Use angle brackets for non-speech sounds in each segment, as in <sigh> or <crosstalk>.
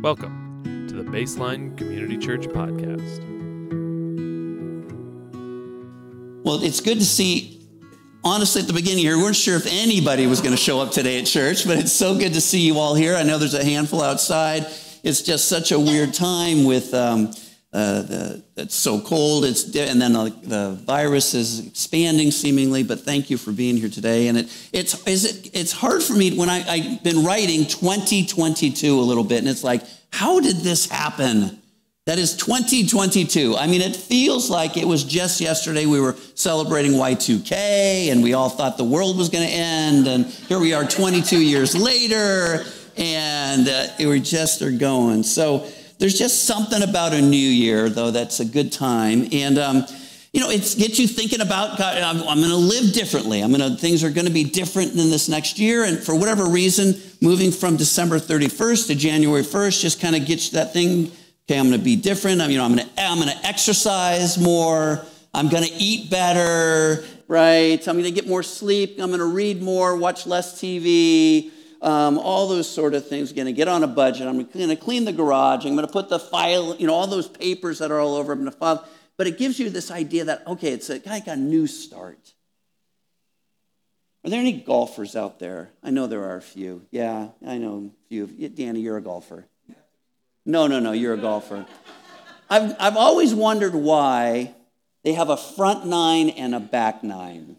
Welcome to the Baseline Community Church Podcast. Well, it's good to see. Honestly, at the beginning here, we weren't sure if anybody was going to show up today at church, but it's so good to see you all here. I know there's a handful outside. It's just such a weird time with um, uh, the, it's so cold. It's and then the, the, virus is expanding seemingly. But thank you for being here today. And it, it's is it, it's hard for me when I, I've been writing 2022 a little bit, and it's like, how did this happen? That is 2022. I mean, it feels like it was just yesterday we were celebrating Y2K and we all thought the world was going to end. And here we are 22 years later and uh, we just are going. So there's just something about a new year, though, that's a good time. And, um, you know, it gets you thinking about, God, I'm, I'm going to live differently. I'm going to, things are going to be different than this next year. And for whatever reason, moving from December 31st to January 1st just kind of gets that thing. Okay, I'm going to be different. I'm, you know, I'm going to, I'm going to exercise more. I'm going to eat better, right? I'm going to get more sleep. I'm going to read more, watch less TV um, all those sort of things. Going to get on a budget. I'm going to clean the garage. I'm going to put the file, you know, all those papers that are all over. I'm going to file. But it gives you this idea that okay, it's a, like a new start. Are there any golfers out there? I know there are a few. Yeah, I know a few. Danny, you're a golfer. No, no, no, you're a golfer. I've, I've always wondered why they have a front nine and a back nine.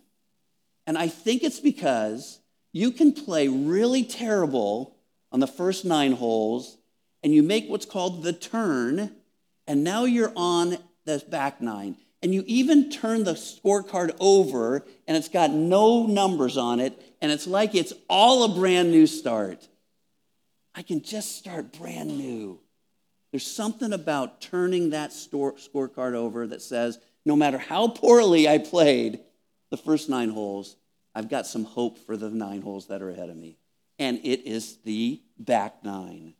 And I think it's because you can play really terrible on the first nine holes and you make what's called the turn, and now you're on the back nine. And you even turn the scorecard over and it's got no numbers on it, and it's like it's all a brand new start. I can just start brand new. There's something about turning that scorecard over that says, no matter how poorly I played the first nine holes, I've got some hope for the nine holes that are ahead of me. And it is the back nine.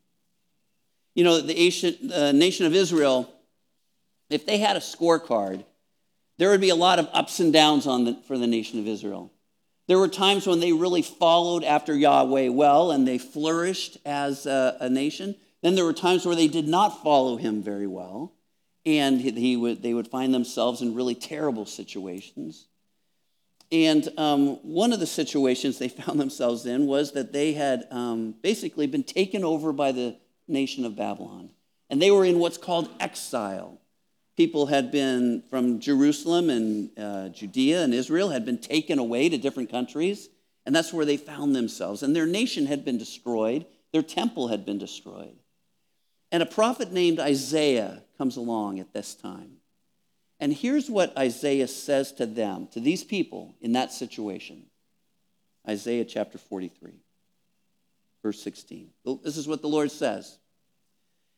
You know, the ancient, uh, nation of Israel, if they had a scorecard, there would be a lot of ups and downs on the, for the nation of Israel. There were times when they really followed after Yahweh well and they flourished as a, a nation. Then there were times where they did not follow him very well and he, would, they would find themselves in really terrible situations. And um, one of the situations they <laughs> found themselves in was that they had um, basically been taken over by the nation of Babylon. And they were in what's called exile. People had been from Jerusalem and uh, Judea and Israel, had been taken away to different countries. And that's where they found themselves. And their nation had been destroyed, their temple had been destroyed. And a prophet named Isaiah comes along at this time. And here's what Isaiah says to them, to these people in that situation Isaiah chapter 43, verse 16. This is what the Lord says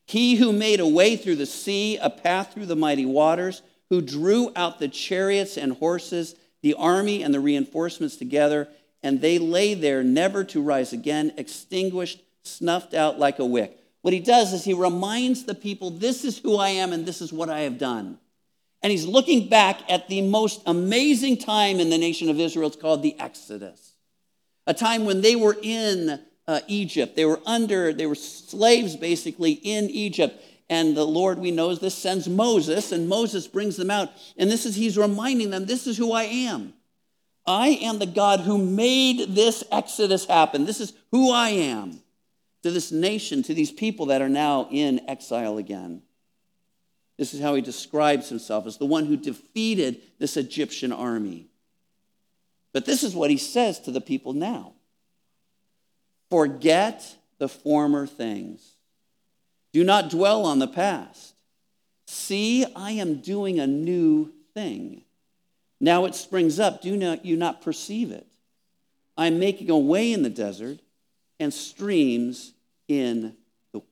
He who made a way through the sea, a path through the mighty waters, who drew out the chariots and horses, the army and the reinforcements together, and they lay there never to rise again, extinguished, snuffed out like a wick. What he does is he reminds the people, This is who I am and this is what I have done. And he's looking back at the most amazing time in the nation of Israel. It's called the Exodus, a time when they were in uh, Egypt. They were under, they were slaves basically in Egypt. And the Lord, we know this, sends Moses, and Moses brings them out. And this is, he's reminding them, this is who I am. I am the God who made this Exodus happen. This is who I am to this nation, to these people that are now in exile again. This is how he describes himself as the one who defeated this Egyptian army. But this is what he says to the people now Forget the former things, do not dwell on the past. See, I am doing a new thing. Now it springs up. Do not, you not perceive it? I'm making a way in the desert and streams in the,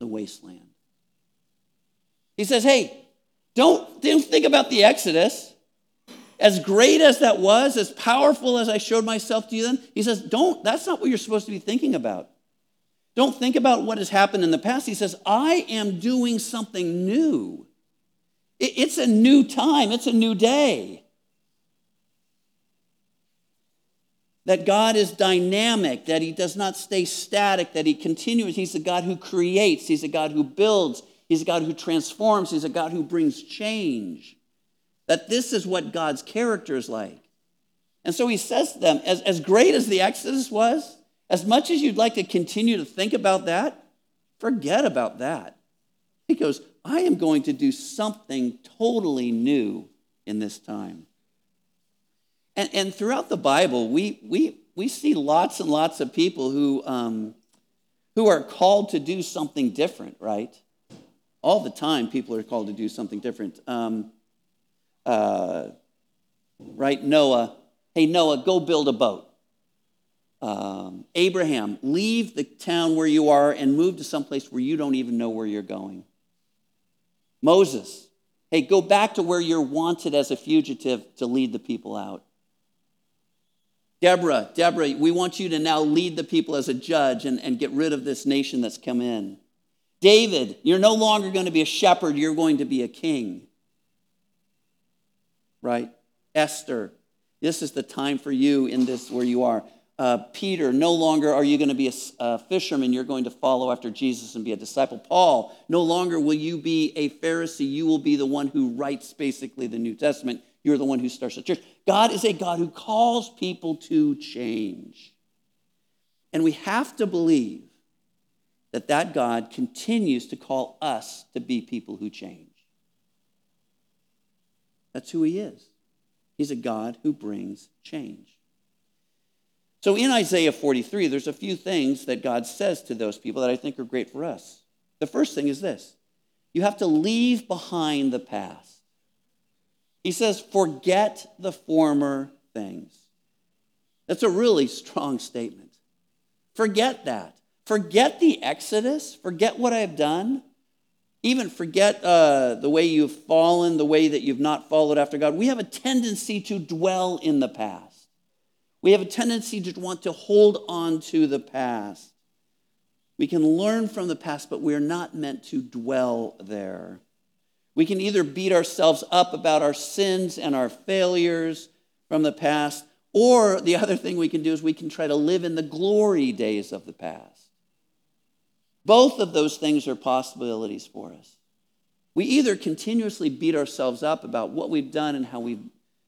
the wasteland. He says, hey, don't, don't think about the Exodus. As great as that was, as powerful as I showed myself to you then, he says, don't, that's not what you're supposed to be thinking about. Don't think about what has happened in the past. He says, I am doing something new. It's a new time, it's a new day. that God is dynamic, that he does not stay static, that he continues. He's a God who creates, he's a God who builds, he's a God who transforms, he's a God who brings change. That this is what God's character is like. And so he says to them, as, as great as the Exodus was, as much as you'd like to continue to think about that, forget about that. He goes, I am going to do something totally new in this time. And, and throughout the Bible, we, we, we see lots and lots of people who, um, who are called to do something different, right? All the time, people are called to do something different. Um, uh, right? Noah, hey, Noah, go build a boat. Um, Abraham, leave the town where you are and move to someplace where you don't even know where you're going. Moses, hey, go back to where you're wanted as a fugitive to lead the people out. Deborah, Deborah, we want you to now lead the people as a judge and, and get rid of this nation that's come in. David, you're no longer going to be a shepherd, you're going to be a king. Right? Esther, this is the time for you in this where you are. Uh, Peter, no longer are you going to be a, a, fisherman, you're going to follow after Jesus and be a disciple. Paul, no longer will you be a Pharisee, you will be the one who writes basically the New Testament. You're the one who starts the church. God is a God who calls people to change. And we have to believe that that God continues to call us to be people who change. That's who he is. He's a God who brings change. So in Isaiah 43, there's a few things that God says to those people that I think are great for us. The first thing is this you have to leave behind the past. He says, forget the former things. That's a really strong statement. Forget that. Forget the Exodus. Forget what I've done. Even forget uh, the way you've fallen, the way that you've not followed after God. We have a tendency to dwell in the past. We have a tendency to want to hold on to the past. We can learn from the past, but we are not meant to dwell there. We can either beat ourselves up about our sins and our failures from the past, or the <laughs> other thing we can do is we can try to live in the glory days of the past. Both of those things are possibilities for us. We either continuously beat ourselves up about what we've done and how, we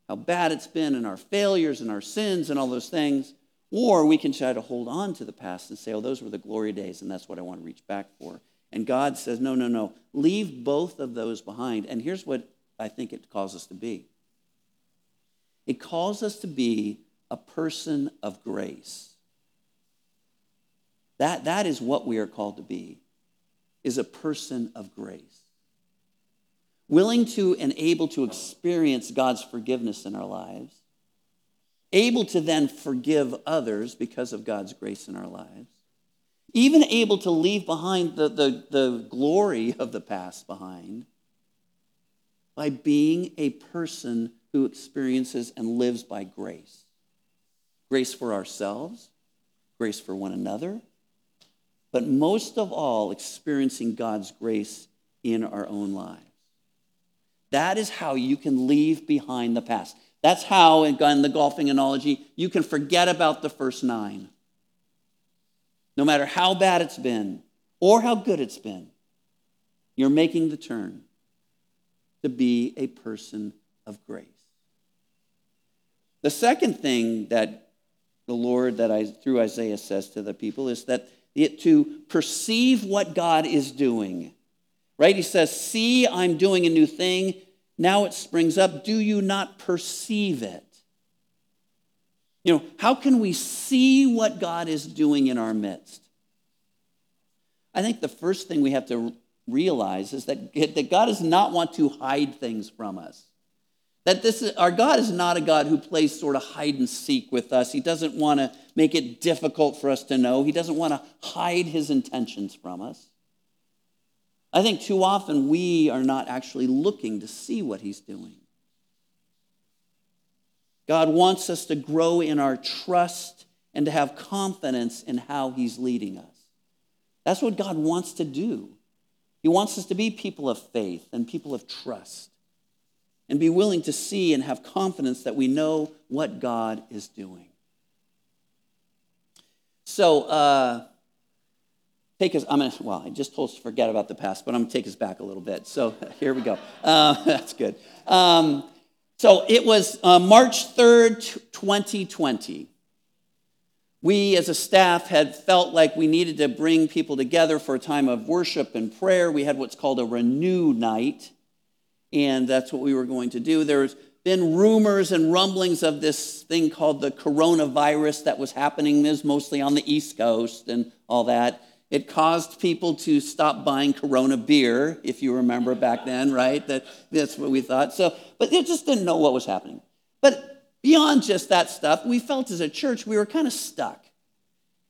how bad it's been and our failures and our sins and all those things, or we can try to hold on to the past and say, oh, those were the glory days and that's what I want to reach back for. And God says, no, no, no, leave both of those behind. And here's what I think it calls us to be it calls us to be a person of grace. That, that is what we are called to be, is a person of grace. Willing to and able to experience God's forgiveness in our lives, able to then forgive others because of God's grace in our lives, even able to leave behind the, the, the glory of the past behind by being a person who experiences and lives by grace. Grace for ourselves, grace for one another, but most of all, experiencing God's grace in our own lives. That is how you can leave behind the past. That's how, in the golfing analogy, you can forget about the first nine no matter how bad it's been or how good it's been, you're making the turn to be a person of grace. The second thing that the Lord, that I, through Isaiah, says to the people is that it, to perceive what God is doing. Right? He says, See, I'm doing a new thing. Now it springs up. Do you not perceive it? You know, how can we see what God is doing in our midst? I think the first thing we have to realize is that, that God does not want to hide things from us. That this is, our God is not a God who plays sort of hide and seek with us. He doesn't want to make it difficult for us to know. He doesn't want to hide his intentions from us. I think too often we are not actually looking to see what he's doing. God wants us to grow in our trust and to have confidence in how He's leading us. That's what God wants to do. He wants us to be people of faith and people of trust and be willing to see and have confidence that we know what God is doing. So, uh, take us, I'm gonna, well, I just told us to forget about the past, but I'm gonna take us back a little bit. So <laughs> here we go. Uh, <laughs> that's good. Um, so it was uh, March 3rd, 2020. We as a staff had felt like we needed to bring people together for a time of worship and prayer. We had what's called a renew night, and that's what we were going to do. There's been rumors and rumblings of this thing called the coronavirus that was happening mostly on the East Coast and all that. It caused people to stop buying Corona beer, if you remember back then, right? That, that's what we thought. So, but they just didn't know what was happening. But beyond just that stuff, we felt as a church we were kind of stuck.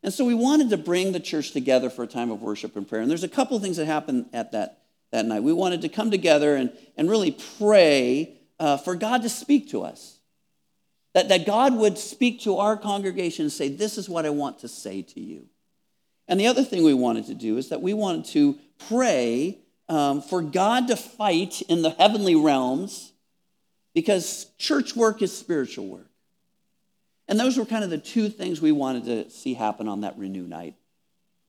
And so we wanted to bring the church together for a time of worship and prayer. And there's a couple of things that happened at that, that night. We wanted to come together and, and really pray uh, for God to speak to us. That, that God would speak to our congregation and say, This is what I want to say to you. And the other thing we wanted to do is that we wanted to pray um, for God to fight in the heavenly realms because church work is spiritual work. And those were kind of the two things we wanted to see happen on that renew night,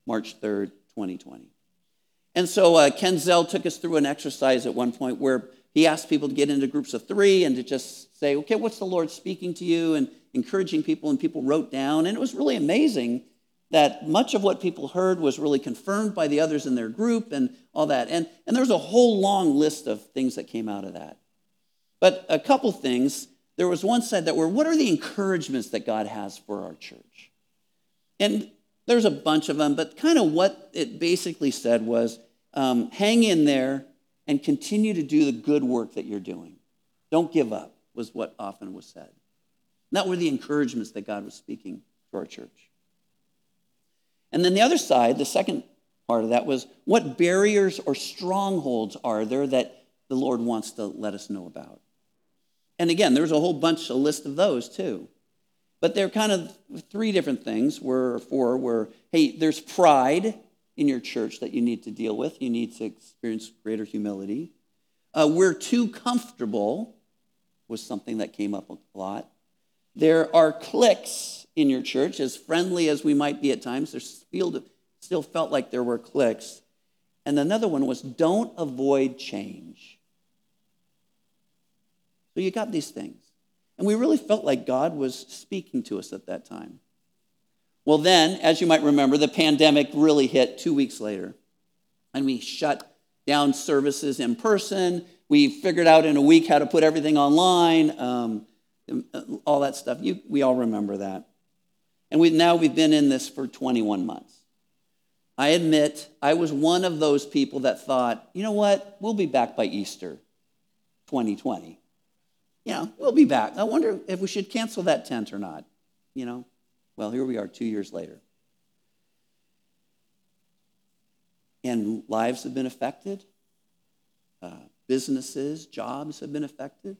March 3rd, 2020. And so uh, Ken Zell took us through an exercise at one point where he asked people to get into groups of three and to just say, okay, what's the Lord speaking to you? And encouraging people, and people wrote down. And it was really amazing that much of what people heard was really confirmed by the others in their group and all that. And, and there's a whole long list of things that came out of that. But a couple things. There was one side that were, what are the encouragements that God has for our church? And there's a bunch of them, but kind of what it basically said was um, hang in there and continue to do the good work that you're doing. Don't give up, was what often was said. And that were the encouragements that God was speaking to our church. And then the other side, the second part of that was what barriers or strongholds are there that the Lord wants to let us know about? And again, there's a whole bunch, a list of those too. But they're kind of three different things, were four, where, hey, there's pride in your church that you need to deal with. You need to experience greater humility. Uh, we're too comfortable was something that came up a lot. There are cliques in your church, as friendly as we might be at times, there still felt like there were cliques. And another one was don't avoid change. So you got these things. And we really felt like God was speaking to us at that time. Well, then, as you might remember, the pandemic really hit two weeks later. And we shut down services in person. We figured out in a week how to put everything online, um, all that stuff. You, we all remember that. And we, now we've been in this for 21 months. I admit I was one of those people that thought, you know what, we'll be back by Easter 2020. You know, we'll be back. I wonder if we should cancel that tent or not. You know, well, here we are two years later. And lives have been affected, uh, businesses, jobs have been affected,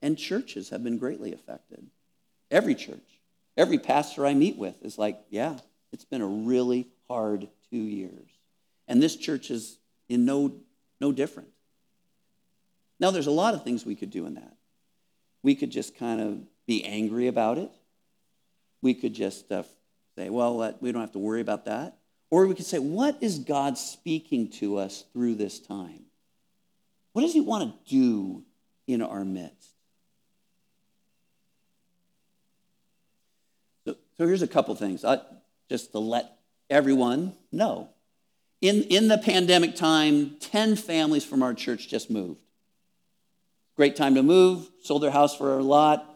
and churches have been greatly affected. Every church. Every pastor I meet with is like, yeah, it's been a really hard two years. And this church is in no, no different. Now, there's a lot of things we could do in that. We could just kind of be angry about it. We could just uh, say, well, we don't have to worry about that. Or we could say, what is God speaking to us through this time? What does He want to do in our midst? So so here's a couple things uh, just to let everyone know. In, in the pandemic time, 10 families from our church just moved. Great time to move, sold their house for a lot,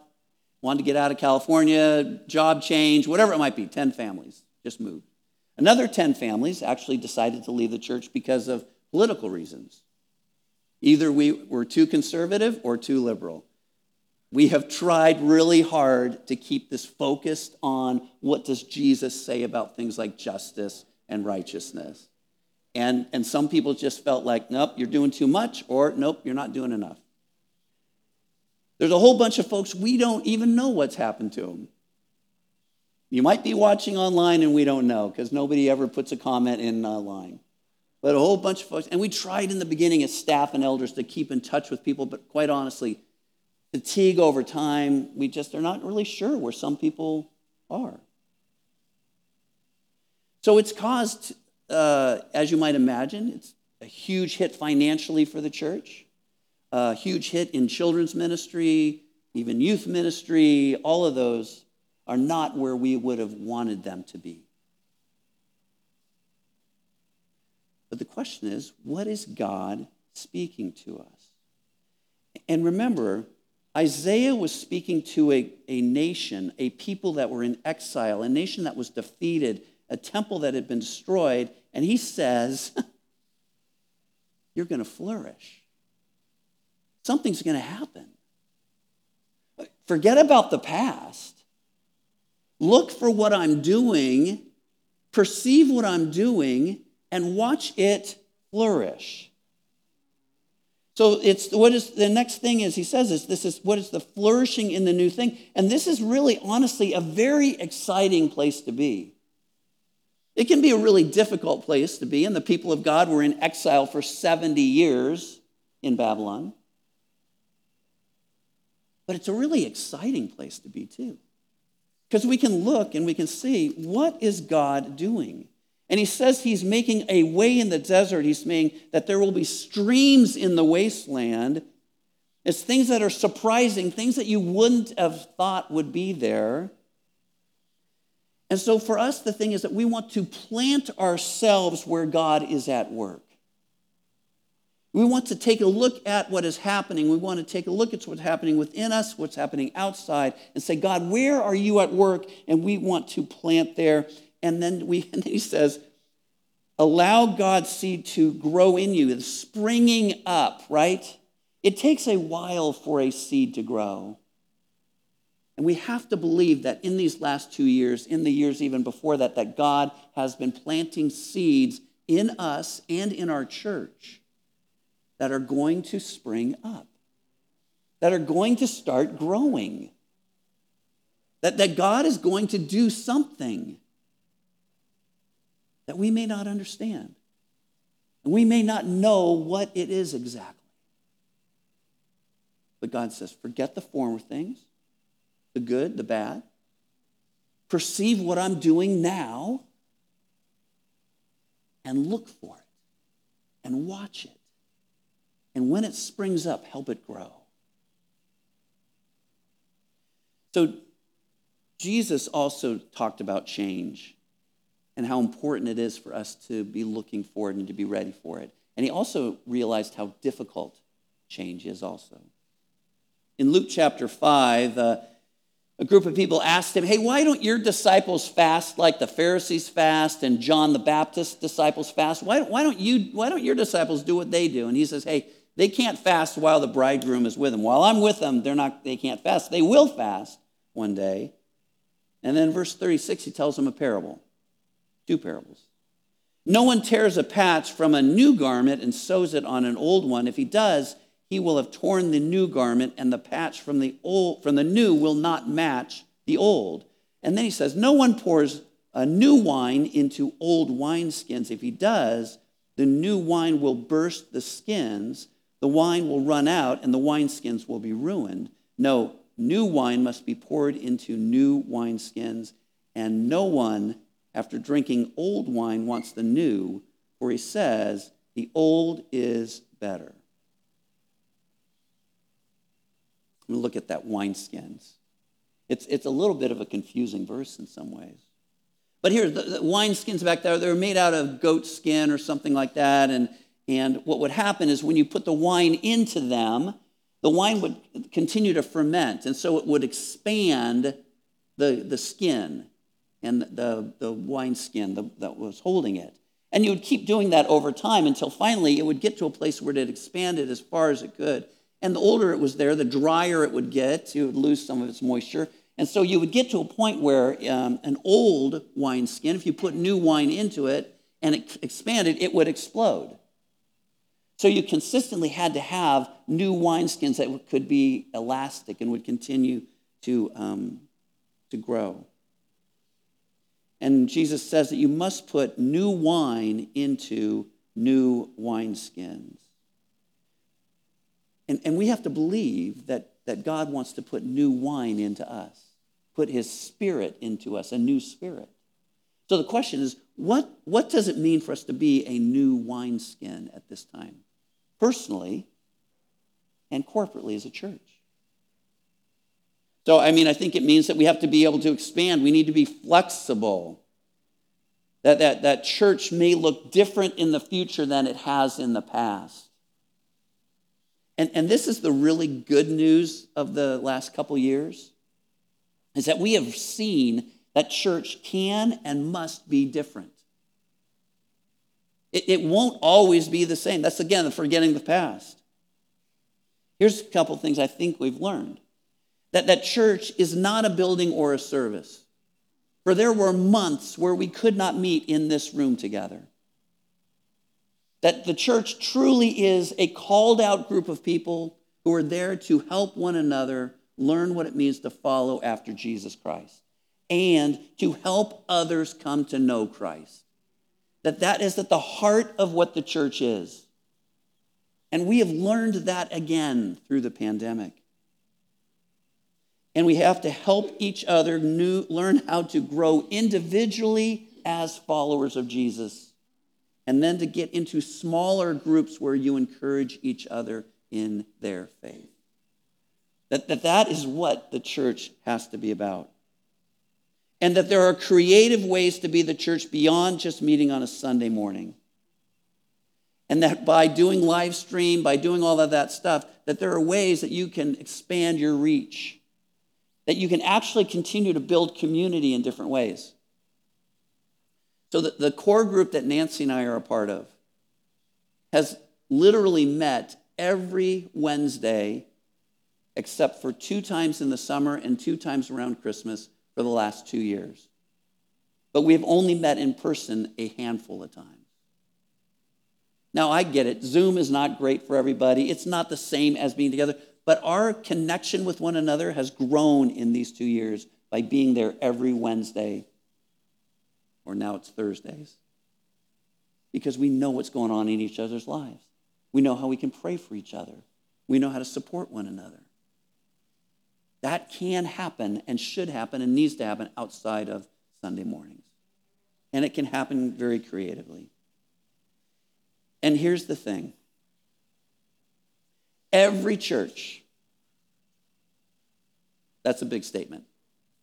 wanted to get out of California, job change, whatever it might be, 10 families just moved. Another 10 families actually decided to leave the church because of political reasons. Either we were too conservative or too liberal. We have tried really hard to keep this focused on what does Jesus say about things like justice and righteousness. And, and some people just felt like, nope, you're doing too much, or nope, you're not doing enough. There's a whole bunch of folks we don't even know what's happened to them. You might be watching online and we don't know because nobody ever puts a comment in online. But a whole bunch of folks, and we tried in the beginning as staff and elders to keep in touch with people, but quite honestly, fatigue over time. We just are not really sure where some people are. So it's caused, uh, as you might imagine, it's a huge hit financially for the church, a huge hit in children's ministry, even youth ministry. All of those are not where we would have wanted them to be. But the question is, what is God speaking to us? And remember, Isaiah was speaking to a, a nation, a people that were in exile, a nation that was defeated, a temple that had been destroyed, and he says, <laughs> You're going to flourish. Something's going to happen. Forget about the past. Look for what I'm doing, perceive what I'm doing, and watch it flourish. So it's what is the next thing is he says is this is what is the flourishing in the new thing. And this is really honestly a very exciting place to be. It can be a really difficult place to be, and the people of God were in exile for 70 years in Babylon. But it's a really exciting place to be too. Because we can look and we can see what is God doing? And he says he's making a way in the desert. He's saying that there will be streams in the wasteland. It's things that are surprising, things that you wouldn't have thought would be there. And so for us, the thing is that we want to plant ourselves where God is at work. We want to take a look at what is happening. We want to take a look at what's happening within us, what's happening outside, and say, God, where are you at work? And we want to plant there and then, we, <laughs> and then he says, allow God's seed to grow in you, it's springing up, right? It takes a while for a seed to grow. And we have to believe that in these last two years, in the years even before that, that God has been planting seeds in us and in our church that are going to spring up, that are going to start growing, that, that God is going to do something that we may not understand. And we may not know what it is exactly. But God says, forget the former things, the good, the bad. Perceive what I'm doing now and look for it and watch it. And when it springs up, help it grow. So, Jesus also talked about change and how important it is for us to be looking for it and to be ready for it. And he also realized how difficult change is, also. In Luke chapter 5, uh, a group of people asked him, Hey, why don't your disciples fast like the Pharisees fast and John the Baptist's disciples fast? Why, why, don't you, why don't your disciples do what they do? And he says, Hey, they can't fast while the bridegroom is with them. While I'm with them, they're not, they can't fast. They will fast one day. And then verse 36, he tells them a parable. Two parables. No one tears a patch from a new garment and sews it on an old one. If he does, he will have torn the new garment, and the patch from the old from the new will not match the old. And then he says, No one pours a new wine into old wineskins. If he does, the new wine will burst the skins, the wine will run out, and the wineskins will be ruined. No, new wine must be poured into new wineskins, and no one after drinking old wine wants the new, for he says, the old is better. I'm going to look at that wineskins. It's, it's a little bit of a confusing verse in some ways. But here, the, the wineskins back there, they're made out of goat skin or something like that. And, and what would happen is when you put the wine into them, the wine would continue to ferment. And so it would expand the, the skin and the, the wineskin the, that was holding it. And you would keep doing that over time until finally it would get to a place where it expanded as far as it could. And the older it was there, the drier it would get. It would lose some of its moisture. And so you would get to a point where um, an old wineskin, if you put new wine into it and it expanded, it would explode. So you consistently had to have new wineskins that could be elastic and would continue to, um, to grow. And Jesus says that you must put new wine into new wineskins. And, and we have to believe that, that God wants to put new wine into us, put his spirit into us, a new spirit. So the question is, what, what does it mean for us to be a new wineskin at this time, personally and corporately as a church? So, I mean, I think it means that we have to be able to expand. We need to be flexible. That, that, that church may look different in the future than it has in the past. And, and this is the really good news of the last couple years, is that we have seen that church can and must be different. It, it won't always be the same. That's again forgetting the past. Here's a couple things I think we've learned that, that church is not a building or a service. For there were months where we could not meet in this room together. That the church truly is a called out group of people who are there to help one another learn what it means to follow after Jesus Christ and to help others come to know Christ. That that is at the heart of what the church is. And we have learned that again through the pandemic. And we have to help each other new, learn how to grow individually as followers of Jesus. And then to get into smaller groups where you encourage each other in their faith. That, that that is what the church has to be about and that there are creative ways to be the church beyond just meeting on a Sunday morning. And that by doing live stream, by doing all of that stuff, that there are ways that you can expand your reach, that you can actually continue to build community in different ways. So the, the core group that Nancy and I are a part of has literally met every Wednesday, except for two times in the summer and two times around Christmas for the last two years. But we've only met in person a handful of times. Now, I get it. Zoom is not great for everybody. It's not the same as being together. But our connection with one another has grown in these two years by being there every Wednesday, or now it's Thursdays, because we know what's going on in each other's lives. We know how we can pray for each other, we know how to support one another. That can happen and should happen and needs to happen outside of Sunday mornings. And it can happen very creatively. And here's the thing every church, that's a big statement.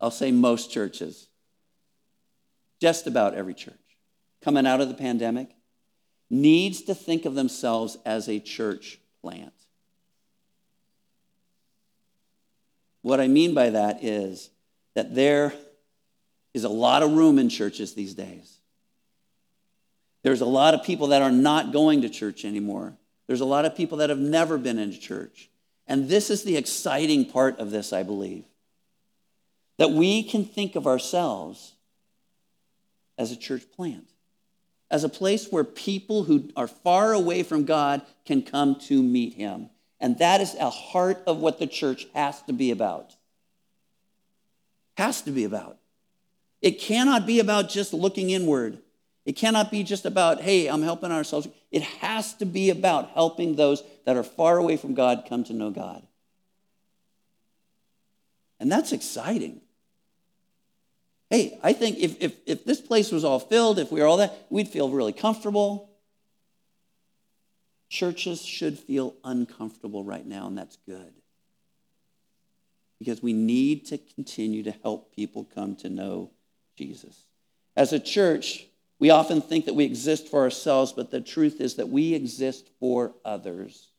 I'll say most churches, just about every church coming out of the pandemic, needs to think of themselves as a church plant. What I mean by that is that there is a lot of room in churches these days. There's a lot of people that are not going to church anymore. There's a lot of people that have never been in church. And this is the exciting part of this, I believe. That we can think of ourselves as a church plant, as a place where people who are far away from God can come to meet Him. And that is a heart of what the church has to be about. Has to be about. It cannot be about just looking inward. It cannot be just about, hey, I'm helping ourselves. It has to be about helping those that are far away from God come to know God. And that's exciting. Hey, I think if, if, if this place was all filled, if we were all that, we'd feel really comfortable. Churches should feel uncomfortable right now, and that's good. Because we need to continue to help people come to know Jesus. As a church, we often think that we exist for ourselves, but the truth is that we exist for others.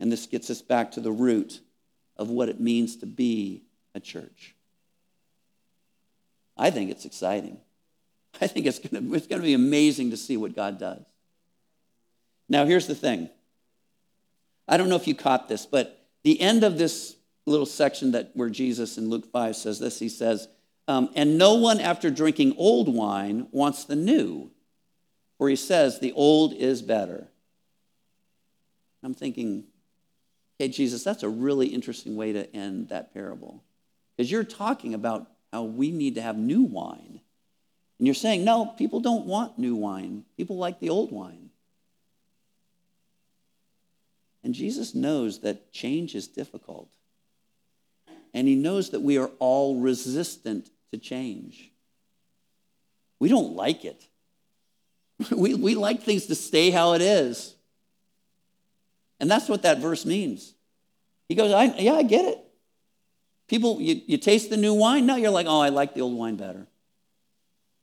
And this gets us back to the root of what it means to be a church. I think it's exciting. I think it's going to, it's going to be amazing to see what God does. Now, here's the thing. I don't know if you caught this, but the end of this little section that where Jesus in Luke 5 says this, he says, um, and no one after drinking old wine wants the new, for he says the old is better. I'm thinking, hey, Jesus, that's a really interesting way to end that parable. Because you're talking about how we need to have new wine. And you're saying, no, people don't want new wine. People like the old wine. And Jesus knows that change is difficult. And he knows that we are all resistant to change. We don't like it. <laughs> We, we like things to stay how it is. And that's what that verse means. He goes, I, Yeah, I get it. People, you, you taste the new wine. No, you're like, Oh, I like the old wine better.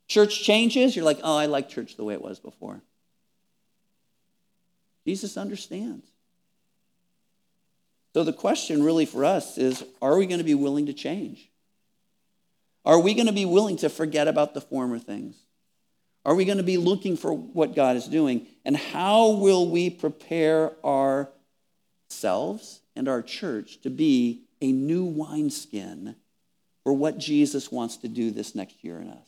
Church changes. You're like, Oh, I like church the way it was before. Jesus understands. So the question really for us is are we going to be willing to change? Are we going to be willing to forget about the former things? Are we going to be looking for what God is doing? And how will we prepare ourselves and our church to be a new wineskin for what Jesus wants to do this next year in us?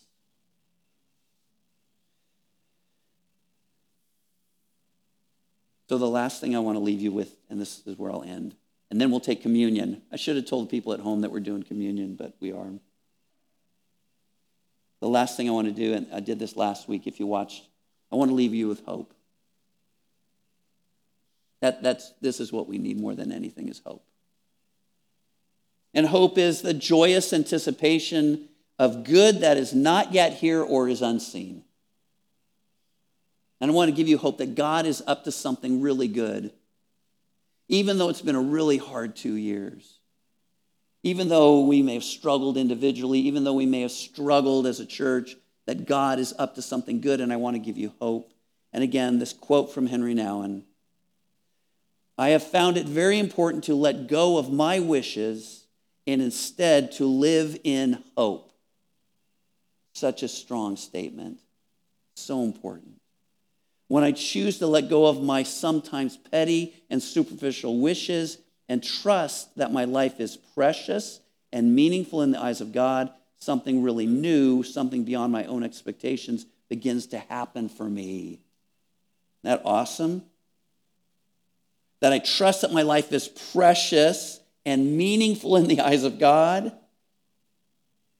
So, the last thing I want to leave you with, and this is where I'll end, and then we'll take communion. I should have told the people at home that we're doing communion, but we are. The last thing I want to do, and I did this last week if you watched, I want to leave you with hope. That, that's, this is what we need more than anything is hope. And hope is the joyous anticipation of good that is not yet here or is unseen. And I want to give you hope that God is up to something really good, even though it's been a really hard two years. Even though we may have struggled individually, even though we may have struggled as a church, that God is up to something good, and I want to give you hope. And again, this quote from Henri Nouwen I have found it very important to let go of my wishes and instead to live in hope. Such a strong statement. So important. When I choose to let go of my sometimes petty and superficial wishes and trust that my life is precious and meaningful in the eyes of God, something really new, something beyond my own expectations begins to happen for me. Isn't that awesome? That I trust that my life is precious and meaningful in the eyes of God,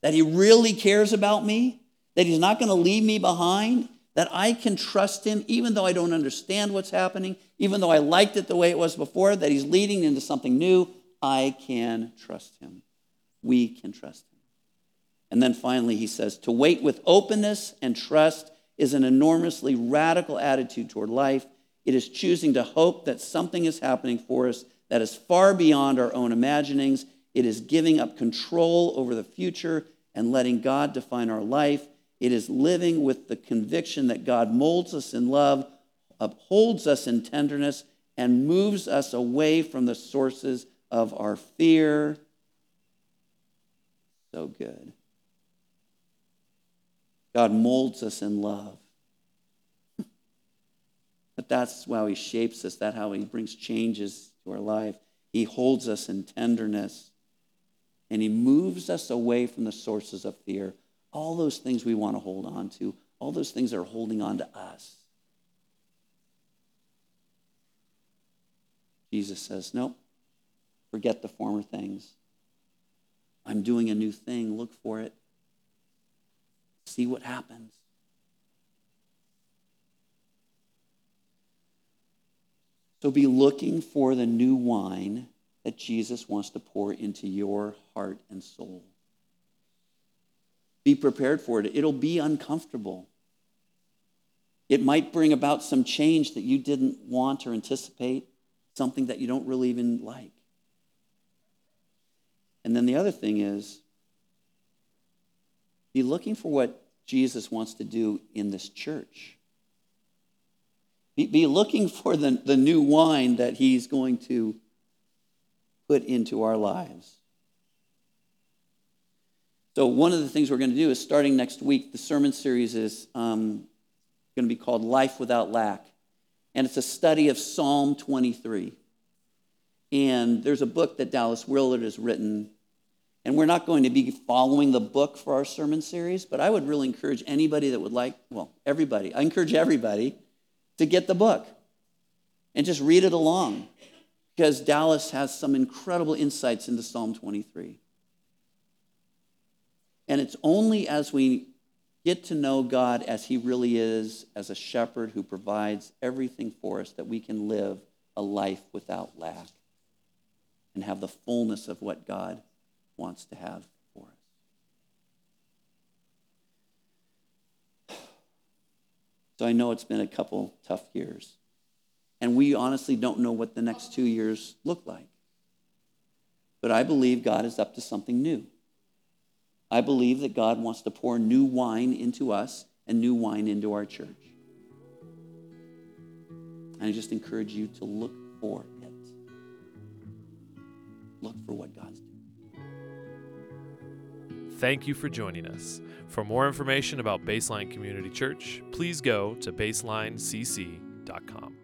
that He really cares about me, that He's not going to leave me behind, that I can trust Him even though I don't understand what's happening, even though I liked it the way it was before, that He's leading into something new. I can trust Him. We can trust Him. And then finally, He says, to wait with openness and trust is an enormously radical attitude toward life. It is choosing to hope that something is happening for us that is far beyond our own imaginings. It is giving up control over the future and letting God define our life. It is living with the conviction that God molds us in love, upholds us in tenderness, and moves us away from the sources of our fear. So good. God molds us in love. <laughs> But that's how he shapes us, that's how he brings changes to our life. He holds us in tenderness and He moves us away from the sources of fear. All those things we want to hold on to, all those things are holding on to us. Jesus says, Nope, forget the former things. I'm doing a new thing. Look for it. See what happens. So be looking for the new wine that Jesus wants to pour into your heart and soul. Be prepared for it. It'll be uncomfortable. It might bring about some change that you didn't want or anticipate, something that you don't really even like. And then the other thing is be looking for what Jesus wants to do in this church. Be, be looking for the, the new wine that he's going to put into our lives. So, one of the things we're going to do is starting next week, the sermon series is um, going to be called Life Without Lack. And it's a study of Psalm 23. And there's a book that Dallas Willard has written. And we're not going to be following the book for our sermon series, but I would really encourage anybody that would like, well, everybody, I encourage everybody to get the book and just read it along because Dallas has some incredible insights into Psalm 23. And it's only as we get to know God as He really is, as a shepherd who provides everything for us, that we can live a life without lack and have the fullness of what God wants to have for us. So I know it's been a couple tough years. And we honestly don't know what the next two years look like. But I believe God is up to something new. I believe that God wants to pour new wine into us and new wine into our church. And I just encourage you to look for it. Look for what God's doing. Thank you for joining us. For more information about Baseline Community Church, please go to baselinecc.com.